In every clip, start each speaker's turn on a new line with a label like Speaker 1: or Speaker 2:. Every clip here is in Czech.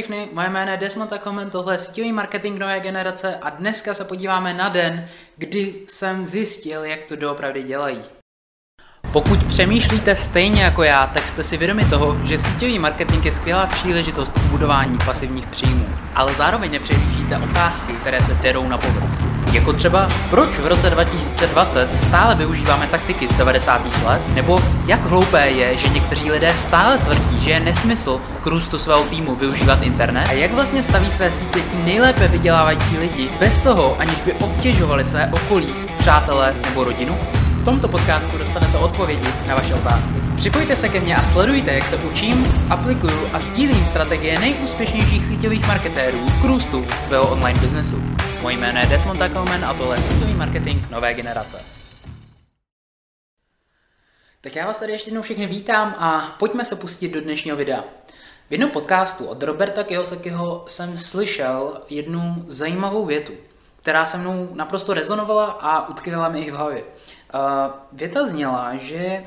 Speaker 1: všechny, moje jméno je Desmond Takomen, tohle je síťový marketing nové generace a dneska se podíváme na den, kdy jsem zjistil, jak to doopravdy dělají. Pokud přemýšlíte stejně jako já, tak jste si vědomi toho, že síťový marketing je skvělá příležitost k budování pasivních příjmů, ale zároveň nepřehlížíte otázky, které se derou na povrch. Jako třeba, proč v roce 2020 stále využíváme taktiky z 90. let, nebo jak hloupé je, že někteří lidé stále tvrdí, že je nesmysl k růstu svého týmu využívat internet a jak vlastně staví své sítě ti nejlépe vydělávající lidi bez toho, aniž by obtěžovali své okolí, přátelé nebo rodinu? tomto podcastu dostanete odpovědi na vaše otázky. Připojte se ke mně a sledujte, jak se učím, aplikuju a sdílím strategie nejúspěšnějších síťových marketérů k růstu svého online biznesu. Moje jméno je Desmond Takelman a tohle je síťový marketing nové generace. Tak já vás tady ještě jednou všechny vítám a pojďme se pustit do dnešního videa. V jednom podcastu od Roberta Kiyosakiho jsem slyšel jednu zajímavou větu, která se mnou naprosto rezonovala a utkvěla mi i v hlavě. Věta zněla, že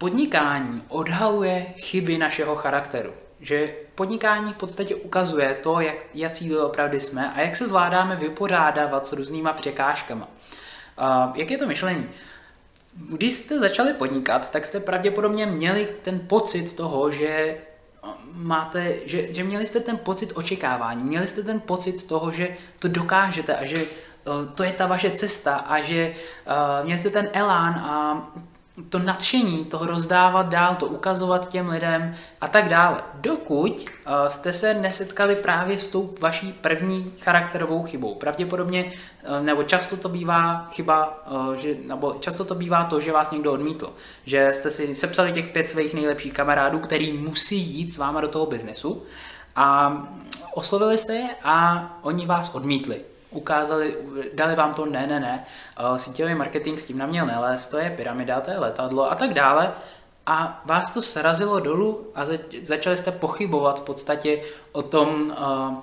Speaker 1: podnikání odhaluje chyby našeho charakteru. Že podnikání v podstatě ukazuje to, jak, jací opravdu jsme a jak se zvládáme vypořádávat s různýma překážkama. Jak je to myšlení? Když jste začali podnikat, tak jste pravděpodobně měli ten pocit toho, že máte, že, že měli jste ten pocit očekávání, měli jste ten pocit toho, že to dokážete a že to je ta vaše cesta a že uh, měli jste ten elán a to nadšení, toho rozdávat dál, to ukazovat těm lidem a tak dále. Dokud uh, jste se nesetkali právě s tou vaší první charakterovou chybou. Pravděpodobně, uh, nebo často to bývá chyba, uh, že, nebo často to bývá to, že vás někdo odmítl. Že jste si sepsali těch pět svých nejlepších kamarádů, který musí jít s váma do toho biznesu a oslovili jste je a oni vás odmítli ukázali, dali vám to ne, ne, ne, uh, síťový marketing s tím neměl nelézt, to je pyramida, to je letadlo a tak dále. A vás to srazilo dolů a začali jste pochybovat v podstatě o tom, uh,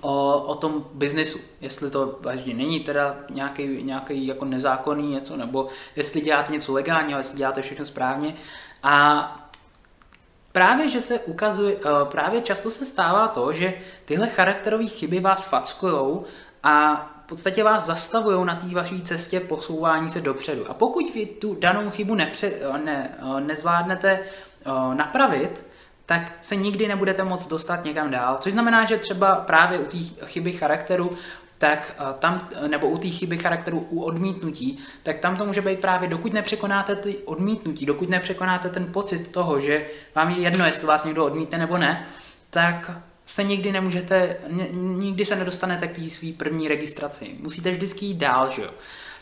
Speaker 1: o, o tom biznesu, jestli to vážně není teda nějaký, nějaký jako nezákonný něco, nebo jestli děláte něco legálního, jestli děláte všechno správně. A právě, že se ukazuje, eh, právě často se stává to, že tyhle charakterové chyby vás fackujou a v podstatě vás zastavují na té vaší cestě posouvání se dopředu. A pokud vy tu danou chybu nepře, ne, eh, nezvládnete eh, napravit, tak se nikdy nebudete moct dostat někam dál. Což znamená, že třeba právě u té chyby charakteru tak tam, nebo u té chyby charakteru u odmítnutí, tak tam to může být právě, dokud nepřekonáte ty odmítnutí, dokud nepřekonáte ten pocit toho, že vám je jedno, jestli vás někdo odmítne nebo ne, tak se nikdy nemůžete, nikdy se nedostanete k té své první registraci. Musíte vždycky jít dál, že jo.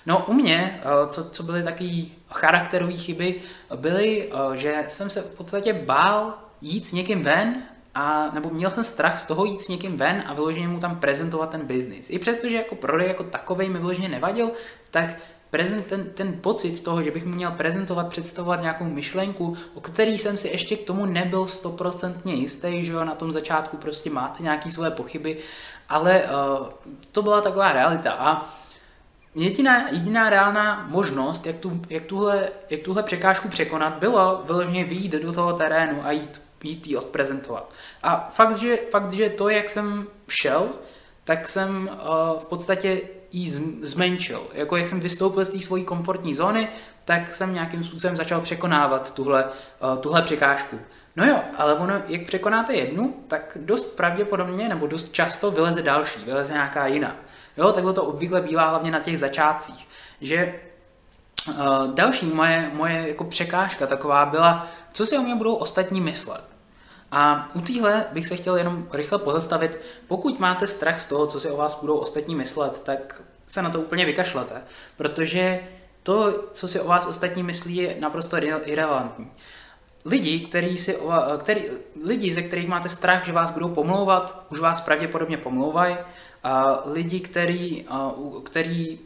Speaker 1: No u mě, co, co byly takové charakterové chyby, byly, že jsem se v podstatě bál jít s někým ven a nebo měl jsem strach z toho jít s někým ven a vyloženě mu tam prezentovat ten biznis. I přesto, že jako prodej jako takovej mi vyloženě nevadil, tak prezent, ten, ten pocit toho, že bych mu měl prezentovat, představovat nějakou myšlenku, o který jsem si ještě k tomu nebyl stoprocentně jistý, že jo, na tom začátku prostě máte nějaké svoje pochyby, ale uh, to byla taková realita a Jediná, jediná reálná možnost, jak, tu, jak, tuhle, jak tuhle překážku překonat, bylo vyloženě vyjít do toho terénu a jít jít jí odprezentovat. A fakt že, fakt, že to, jak jsem šel, tak jsem uh, v podstatě jí zmenšil. Jako jak jsem vystoupil z té svojí komfortní zóny, tak jsem nějakým způsobem začal překonávat tuhle, uh, tuhle překážku. No jo, ale ono, jak překonáte jednu, tak dost pravděpodobně nebo dost často vyleze další, vyleze nějaká jiná. Jo, takhle to obvykle bývá hlavně na těch začátcích, že uh, další moje, moje jako překážka taková byla, co si o mě budou ostatní myslet. A u téhle bych se chtěl jenom rychle pozastavit. Pokud máte strach z toho, co si o vás budou ostatní myslet, tak se na to úplně vykašlete, protože to, co si o vás ostatní myslí, je naprosto irrelevantní. Lidi, který si, který, lidi, ze kterých máte strach, že vás budou pomlouvat, už vás pravděpodobně pomlouvají. Lidi, který, který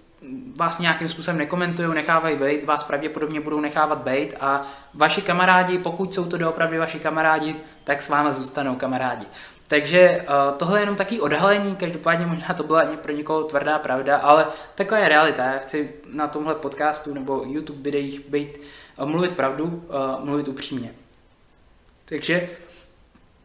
Speaker 1: vás nějakým způsobem nekomentují, nechávají být, vás pravděpodobně budou nechávat být a vaši kamarádi, pokud jsou to doopravdy vaši kamarádi, tak s vámi zůstanou kamarádi. Takže uh, tohle je jenom taký odhalení, každopádně možná to byla pro někoho tvrdá pravda, ale taková je realita. Já chci na tomhle podcastu nebo YouTube videích být, uh, mluvit pravdu, uh, mluvit upřímně. Takže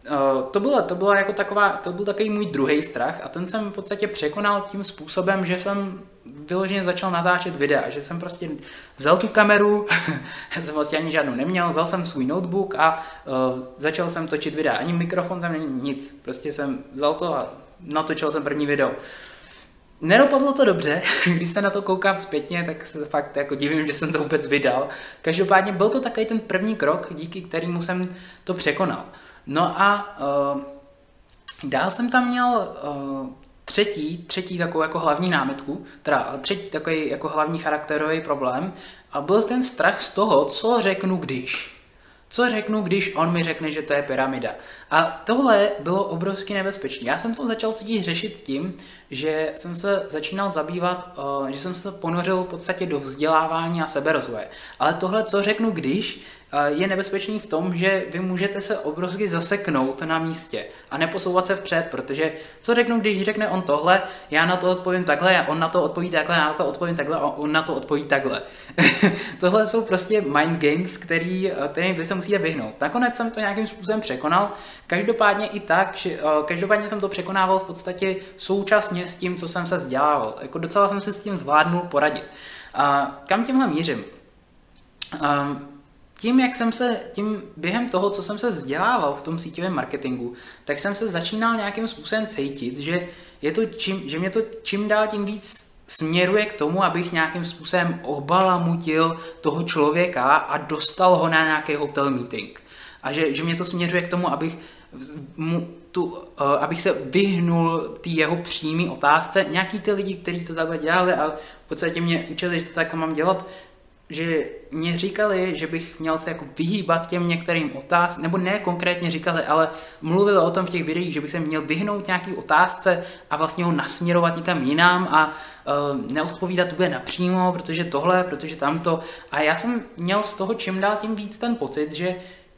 Speaker 1: Uh, to bylo, to bylo jako taková, to byl takový můj druhý strach a ten jsem v podstatě překonal tím způsobem, že jsem vyloženě začal natáčet videa, že jsem prostě vzal tu kameru, jsem vlastně ani žádnou neměl, vzal jsem svůj notebook a uh, začal jsem točit videa. Ani mikrofon tam není nic, prostě jsem vzal to a natočil jsem první video. Nedopadlo to dobře, když se na to koukám zpětně, tak se fakt jako divím, že jsem to vůbec vydal. Každopádně byl to takový ten první krok, díky kterému jsem to překonal. No a uh, dál jsem tam měl uh, třetí, třetí takovou jako hlavní námitku, teda třetí takový jako hlavní charakterový problém a byl ten strach z toho, co řeknu když. Co řeknu, když on mi řekne, že to je pyramida? A tohle bylo obrovsky nebezpečné. Já jsem to začal cítit řešit tím, že jsem se začínal zabývat, že jsem se ponořil v podstatě do vzdělávání a seberozvoje. Ale tohle, co řeknu když, je nebezpečný v tom, že vy můžete se obrovsky zaseknout na místě a neposouvat se vpřed, protože co řeknu, když řekne on tohle, já na to odpovím takhle, on na to odpoví takhle, já na to odpovím takhle a on na to odpoví takhle. tohle jsou prostě mind games, který, který vy se musíte vyhnout. Nakonec jsem to nějakým způsobem překonal, každopádně i tak, že, každopádně jsem to překonával v podstatě současně s tím, co jsem se vzdělával. Jako docela jsem se s tím zvládnul poradit. A kam tímhle mířím? Um, tím, jak jsem se, tím během toho, co jsem se vzdělával v tom síťovém marketingu, tak jsem se začínal nějakým způsobem cítit, že, je to čím, že mě to čím dál tím víc směruje k tomu, abych nějakým způsobem obalamutil toho člověka a dostal ho na nějaký hotel meeting. A že, že mě to směřuje k tomu, abych mu tu, uh, abych se vyhnul té jeho přímé otázce. Nějaký ty lidi, kteří to takhle dělali a v podstatě mě učili, že to takhle mám dělat, že mě říkali, že bych měl se jako vyhýbat těm některým otázkám, nebo ne konkrétně říkali, ale mluvili o tom v těch videích, že bych se měl vyhnout nějaký otázce a vlastně ho nasměrovat někam jinam a uh, neodpovídat úplně napřímo, protože tohle, protože tamto. A já jsem měl z toho čím dál tím víc ten pocit, že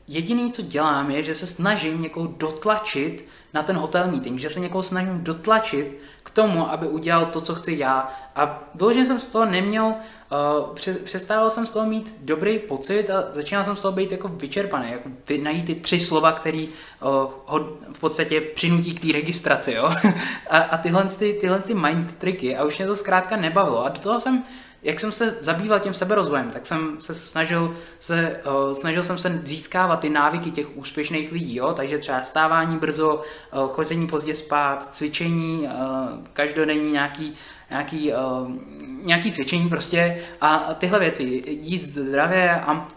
Speaker 1: jediný, co dělám, je, že se snažím někoho dotlačit na ten hotel meeting, že se někoho snažím dotlačit k tomu, aby udělal to, co chci já. A vyloženě jsem z toho neměl, uh, přestával jsem z toho mít dobrý pocit a začínal jsem z toho být jako vyčerpaný, jako ty, najít ty tři slova, který uh, ho v podstatě přinutí k té registraci, jo. a, a tyhle, ty, tyhle ty mind triky a už mě to zkrátka nebavilo. A do toho jsem jak jsem se zabýval tím seberozvojem, tak jsem se snažil, se, uh, snažil jsem se získávat ty návyky těch úspěšných lidí, jo? takže třeba vstávání brzo, uh, chození pozdě spát, cvičení, uh, každodenní nějaký, nějaký, uh, nějaký cvičení prostě a tyhle věci, jíst zdravě a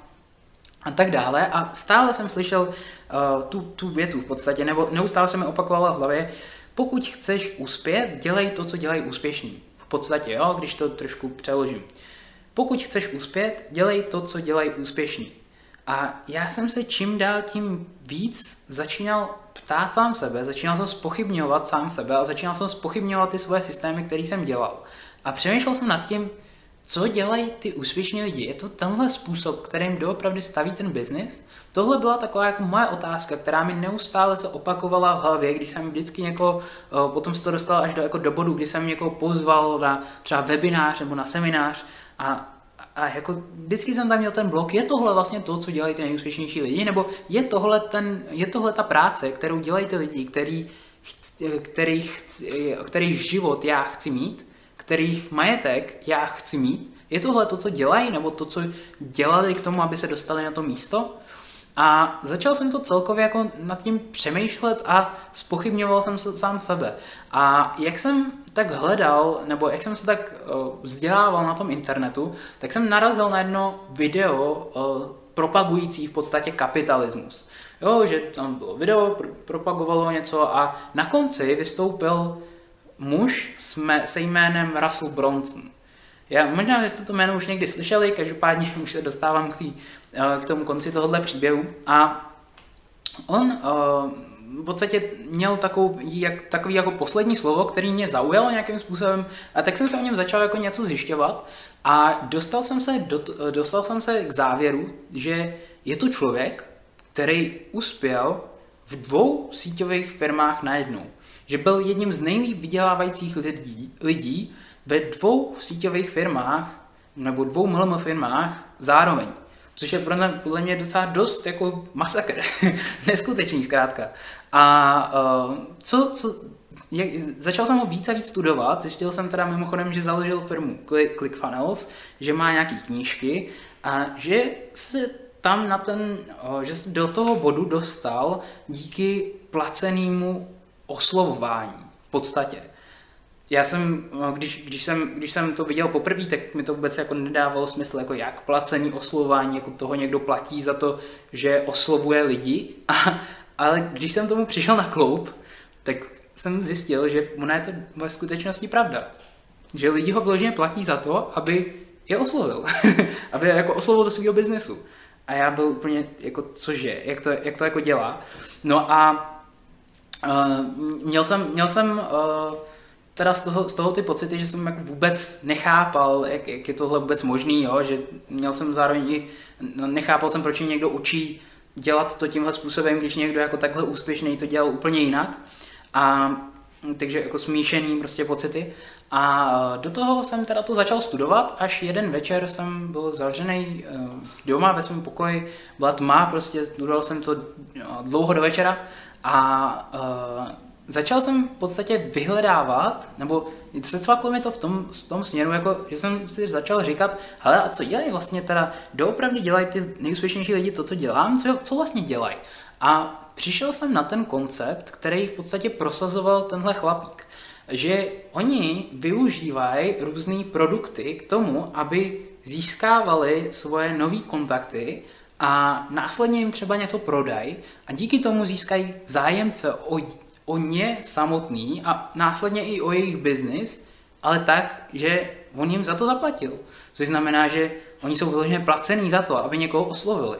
Speaker 1: a tak dále. A stále jsem slyšel uh, tu, tu větu v podstatě, nebo neustále se mi opakovala v hlavě, pokud chceš uspět, dělej to, co dělají úspěšní. V podstatě, jo, když to trošku přeložím. Pokud chceš uspět, dělej to, co dělají úspěšní. A já jsem se čím dál tím víc začínal ptát sám sebe, začínal jsem spochybňovat sám sebe a začínal jsem spochybňovat ty svoje systémy, které jsem dělal. A přemýšlel jsem nad tím, co dělají ty úspěšní lidi? Je to tenhle způsob, kterým doopravdy staví ten biznis? Tohle byla taková jako moje otázka, která mi neustále se opakovala v hlavě, když jsem vždycky někoho, eh, potom se to dostal až do, jako do bodu, kdy jsem někoho pozval na třeba webinář nebo na seminář a a jako vždycky jsem tam měl ten blok, je tohle vlastně to, co dělají ty nejúspěšnější lidi, nebo je tohle, ten, je tohle ta práce, kterou dělají ty lidi, který, který, který život já chci mít, kterých majetek já chci mít, je tohle to, co dělají, nebo to, co dělali k tomu, aby se dostali na to místo? A začal jsem to celkově jako nad tím přemýšlet a spochybňoval jsem se sám sebe. A jak jsem tak hledal, nebo jak jsem se tak uh, vzdělával na tom internetu, tak jsem narazil na jedno video uh, propagující v podstatě kapitalismus. Jo, že tam bylo video, pr- propagovalo něco a na konci vystoupil muž se jménem Russell Bronson. Já možná, že jste to jméno už někdy slyšeli, každopádně už se dostávám k, tý, eh, k tomu konci tohohle příběhu. A on uh, v podstatě měl takový, jak, takový jako poslední slovo, který mě zaujalo nějakým způsobem, a tak jsem se o něm začal jako něco zjišťovat a dostal jsem se, do, dostal jsem se k závěru, že je to člověk, který uspěl v dvou síťových firmách najednou že byl jedním z nejlíp vydělávajících lidí, lidí ve dvou síťových firmách nebo dvou MLM firmách zároveň. Což je podle mě docela dost jako masakr. Neskutečný zkrátka. A uh, co, co, jak, začal jsem ho víc a víc studovat, zjistil jsem teda mimochodem, že založil firmu ClickFunnels, že má nějaký knížky a že se tam na ten, že se do toho bodu dostal díky placenému oslovování v podstatě. Já jsem, když, když, jsem, když jsem to viděl poprvé, tak mi to vůbec jako nedávalo smysl, jako jak placený oslovování, jako toho někdo platí za to, že oslovuje lidi. A, ale když jsem tomu přišel na kloup, tak jsem zjistil, že ona je to ve skutečnosti pravda. Že lidi ho vložně platí za to, aby je oslovil. aby jako oslovil do svého biznesu. A já byl úplně jako, cože, jak to, jak to jako dělá. No a uh, měl jsem, měl jsem uh, teda z toho, z toho ty pocity, že jsem jako vůbec nechápal, jak, jak je tohle vůbec možný, jo? že měl jsem zároveň i, no, nechápal jsem, proč někdo učí dělat to tímhle způsobem, když někdo jako takhle úspěšný to dělal úplně jinak. A takže jako smíšený prostě pocity. A do toho jsem teda to začal studovat, až jeden večer jsem byl zavřený eh, doma ve svém pokoji, byla tma, prostě studoval jsem to eh, dlouho do večera. A začal jsem v podstatě vyhledávat, nebo se cvaklo mi to v tom, v tom směru, jako, že jsem si začal říkat, hele, a co dělají vlastně teda, doopravdy dělají ty nejúspěšnější lidi to, co dělám, co, co vlastně dělají. A přišel jsem na ten koncept, který v podstatě prosazoval tenhle chlapík, že oni využívají různé produkty k tomu, aby získávali svoje nové kontakty a následně jim třeba něco prodají a díky tomu získají zájemce o, o ně samotný a následně i o jejich biznis, ale tak, že on jim za to zaplatil. Což znamená, že oni jsou vyloženě placení za to, aby někoho oslovili.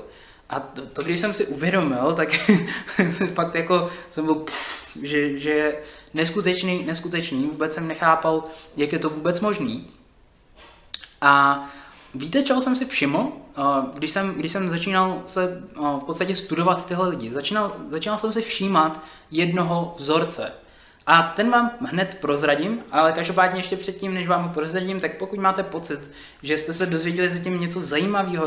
Speaker 1: A to, to když jsem si uvědomil, tak fakt jako jsem byl, pff, že, že je neskutečný, neskutečný, vůbec jsem nechápal, jak je to vůbec možný. A víte, čeho jsem si všiml, když jsem, když jsem začínal se v podstatě studovat tyhle lidi? Začínal, začínal jsem si všímat jednoho vzorce. A ten vám hned prozradím, ale každopádně ještě předtím, než vám ho prozradím, tak pokud máte pocit, že jste se dozvěděli zatím něco zajímavého,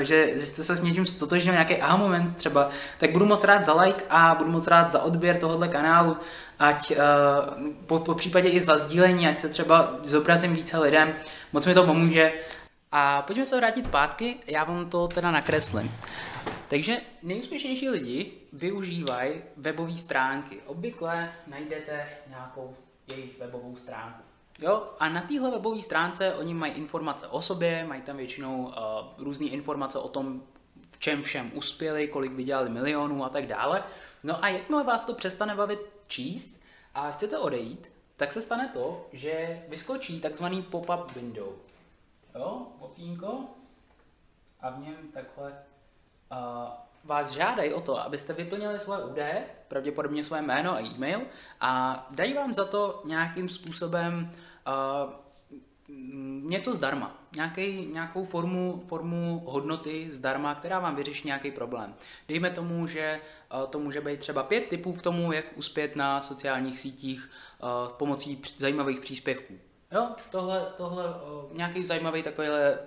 Speaker 1: že jste se s něčím stotožnil, nějaký aha moment třeba, tak budu moc rád za like a budu moc rád za odběr tohohle kanálu, ať uh, po, po případě i za sdílení, ať se třeba zobrazím více lidem, moc mi to pomůže. A pojďme se vrátit zpátky, já vám to teda nakreslím. Takže nejúspěšnější lidi využívají webové stránky. Obvykle najdete nějakou jejich webovou stránku. Jo, a na téhle webové stránce oni mají informace o sobě, mají tam většinou uh, různé informace o tom, v čem všem uspěli, kolik vydělali milionů a tak dále. No a jakmile vás to přestane bavit číst a chcete odejít, tak se stane to, že vyskočí takzvaný pop-up window. Jo, okýnko a v něm takhle uh, vás žádají o to, abyste vyplnili svoje údaje, pravděpodobně své jméno a e-mail, a dají vám za to nějakým způsobem uh, něco zdarma, nějaký, nějakou formu, formu hodnoty zdarma, která vám vyřeší nějaký problém. Dejme tomu, že uh, to může být třeba pět typů k tomu, jak uspět na sociálních sítích uh, pomocí zajímavých příspěvků. Jo, tohle, tohle nějaký zajímavý takovýhle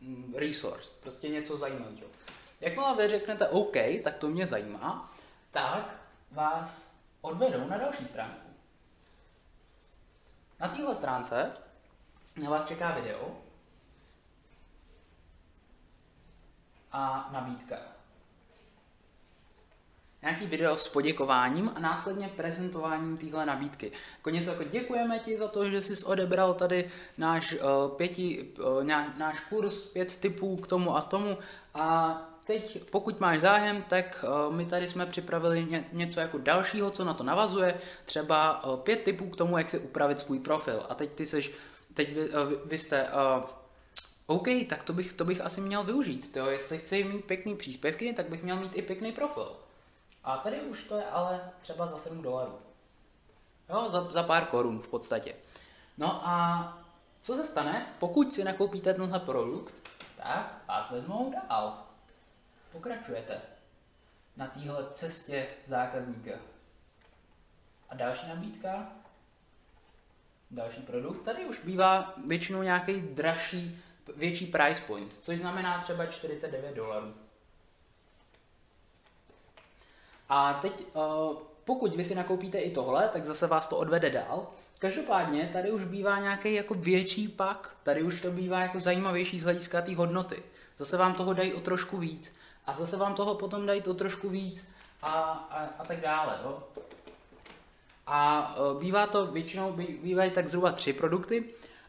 Speaker 1: mm, resource, prostě něco zajímavého. Jakmile vy řeknete OK, tak to mě zajímá, tak vás odvedou na další stránku. Na téhle stránce na vás čeká video a nabídka. Nějaký video s poděkováním a následně prezentováním téhle nabídky. Jako něco jako děkujeme ti za to, že jsi odebral tady náš, uh, pěti, uh, náš kurz, pět typů k tomu a tomu a teď, pokud máš zájem, tak uh, my tady jsme připravili ně, něco jako dalšího, co na to navazuje, třeba uh, pět typů k tomu, jak si upravit svůj profil. A teď ty seš, teď vy, uh, vy jste, uh, OK, tak to bych, to bych asi měl využít. To, jestli chci mít pěkný příspěvky, tak bych měl mít i pěkný profil. A tady už to je ale třeba za 7 dolarů. Jo, za, za pár korun v podstatě. No a co se stane, pokud si nakoupíte tenhle produkt, tak vás vezmou dál pokračujete na téhle cestě zákazníka. A další nabídka, další produkt, tady už bývá většinou nějaký dražší větší price point, což znamená třeba 49 dolarů. A teď, uh, pokud vy si nakoupíte i tohle, tak zase vás to odvede dál. Každopádně tady už bývá nějaký jako větší pak, tady už to bývá jako zajímavější z hlediska té hodnoty. Zase vám toho dají o trošku víc a zase vám toho potom dají o trošku víc a, a, a tak dále. Jo. A uh, bývá to většinou, bývají tak zhruba tři produkty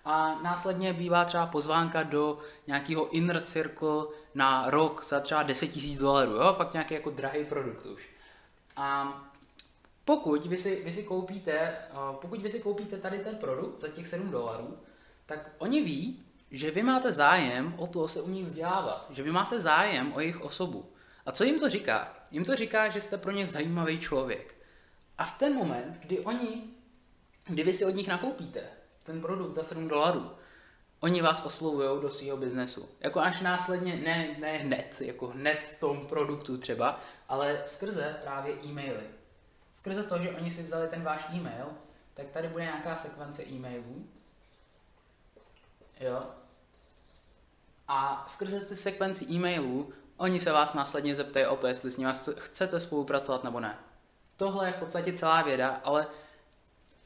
Speaker 1: a následně bývá třeba pozvánka do nějakého inner circle na rok za třeba 10 000 dolarů, jo? fakt nějaký jako drahý produkt už. A pokud vy si, vy si koupíte, pokud vy si koupíte tady ten produkt za těch 7 dolarů, tak oni ví, že vy máte zájem o to se u nich vzdělávat, že vy máte zájem o jejich osobu. A co jim to říká? Jim to říká, že jste pro ně zajímavý člověk. A v ten moment, kdy oni, kdy vy si od nich nakoupíte ten produkt za 7 dolarů, oni vás oslovují do svého biznesu. Jako až následně, ne, ne hned, jako hned v tom produktu třeba, ale skrze právě e-maily. Skrze to, že oni si vzali ten váš e-mail, tak tady bude nějaká sekvence e-mailů. Jo. A skrze ty sekvenci e-mailů, oni se vás následně zeptají o to, jestli s nimi chcete spolupracovat nebo ne. Tohle je v podstatě celá věda, ale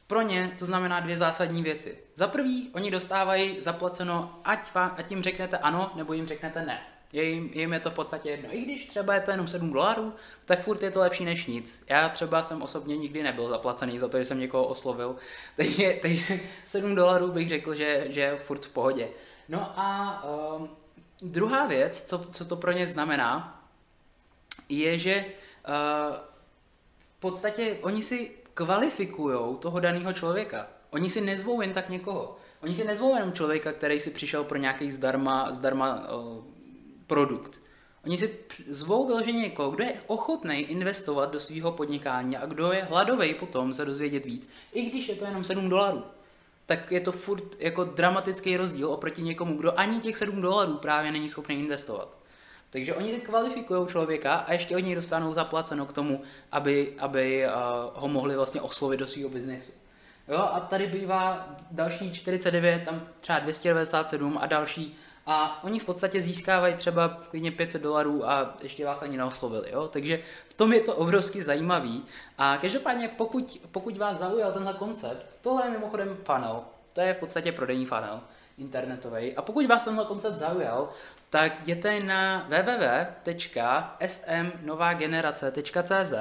Speaker 1: pro ně to znamená dvě zásadní věci. Za prvý, oni dostávají zaplaceno, ať, vám, ať jim řeknete ano, nebo jim řeknete ne. Je jim, jim je to v podstatě jedno. I když třeba je to jenom 7 dolarů, tak furt je to lepší než nic. Já třeba jsem osobně nikdy nebyl zaplacený za to, že jsem někoho oslovil. Takže, takže 7 dolarů bych řekl, že, že je furt v pohodě. No a um, druhá věc, co, co to pro ně znamená, je, že uh, v podstatě oni si kvalifikují toho daného člověka. Oni si nezvou jen tak někoho. Oni si nezvou jenom člověka, který si přišel pro nějaký zdarma, zdarma uh, produkt. Oni si zvou vyloženě někoho, kdo je ochotný investovat do svého podnikání a kdo je hladový potom se dozvědět víc, i když je to jenom 7 dolarů. Tak je to furt jako dramatický rozdíl oproti někomu, kdo ani těch 7 dolarů právě není schopný investovat. Takže oni kvalifikují člověka a ještě od něj dostanou zaplaceno k tomu, aby, aby uh, ho mohli vlastně oslovit do svého biznesu. Jo, a tady bývá další 49, tam třeba 297 a další a oni v podstatě získávají třeba klidně 500 dolarů a ještě vás ani neoslovili. Jo? Takže v tom je to obrovsky zajímavý. A každopádně, pokud, pokud vás zaujal tenhle koncept, tohle je mimochodem funnel. To je v podstatě prodejní funnel internetový. A pokud vás tenhle koncept zaujal, tak jděte na www.smnovagenerace.cz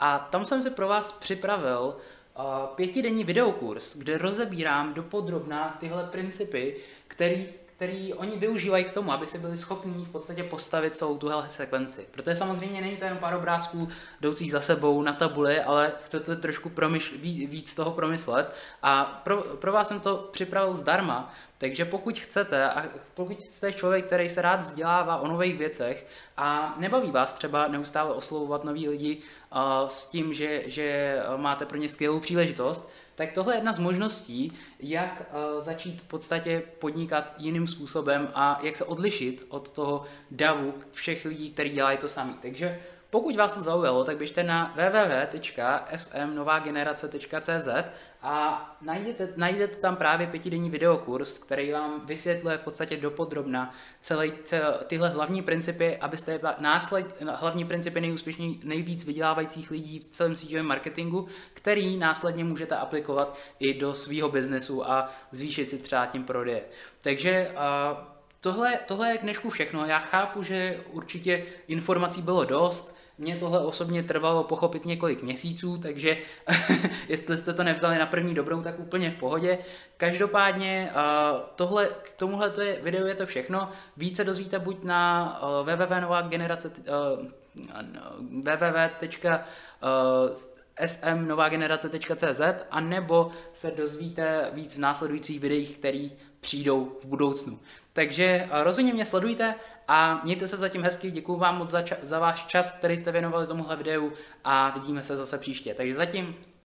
Speaker 1: a tam jsem si pro vás připravil uh, pětidenní videokurs, kde rozebírám dopodrobná tyhle principy, který který oni využívají k tomu, aby si byli schopní v podstatě postavit celou tuhle sekvenci. Protože samozřejmě není to jen pár obrázků jdoucích za sebou na tabuli, ale chcete trošku promyšl, víc toho promyslet. A pro, pro vás jsem to připravil zdarma, takže pokud chcete, a pokud jste člověk, který se rád vzdělává o nových věcech a nebaví vás třeba neustále oslovovat nový lidi uh, s tím, že, že máte pro ně skvělou příležitost, tak tohle je jedna z možností, jak uh, začít v podstatě podnikat jiným způsobem a jak se odlišit od toho davu všech lidí, kteří dělají to sami. Takže pokud vás to zaujalo, tak běžte na www.smnovagenerace.cz a najdete, najdete tam právě pětidenní videokurs, který vám vysvětluje v podstatě dopodrobna celé tyhle hlavní principy, abyste násled, hlavní principy nejúspěšněji, nejvíc vydělávajících lidí v celém síťovém marketingu, který následně můžete aplikovat i do svého biznesu a zvýšit si třeba tím prodeje. Takže uh, Tohle, tohle je k dnešku všechno. Já chápu, že určitě informací bylo dost, mně tohle osobně trvalo pochopit několik měsíců, takže jestli jste to nevzali na první dobrou, tak úplně v pohodě. Každopádně tohle, k tomuhle videu je to všechno. Více dozvíte buď na www.novagenerace www smnovagenerace.cz a nebo se dozvíte víc v následujících videích, které přijdou v budoucnu. Takže eh, rozhodně mě sledujte a mějte se zatím hezky, děkuji vám moc za, ča- za váš čas, který jste věnovali tomuhle videu a vidíme se zase příště. Takže zatím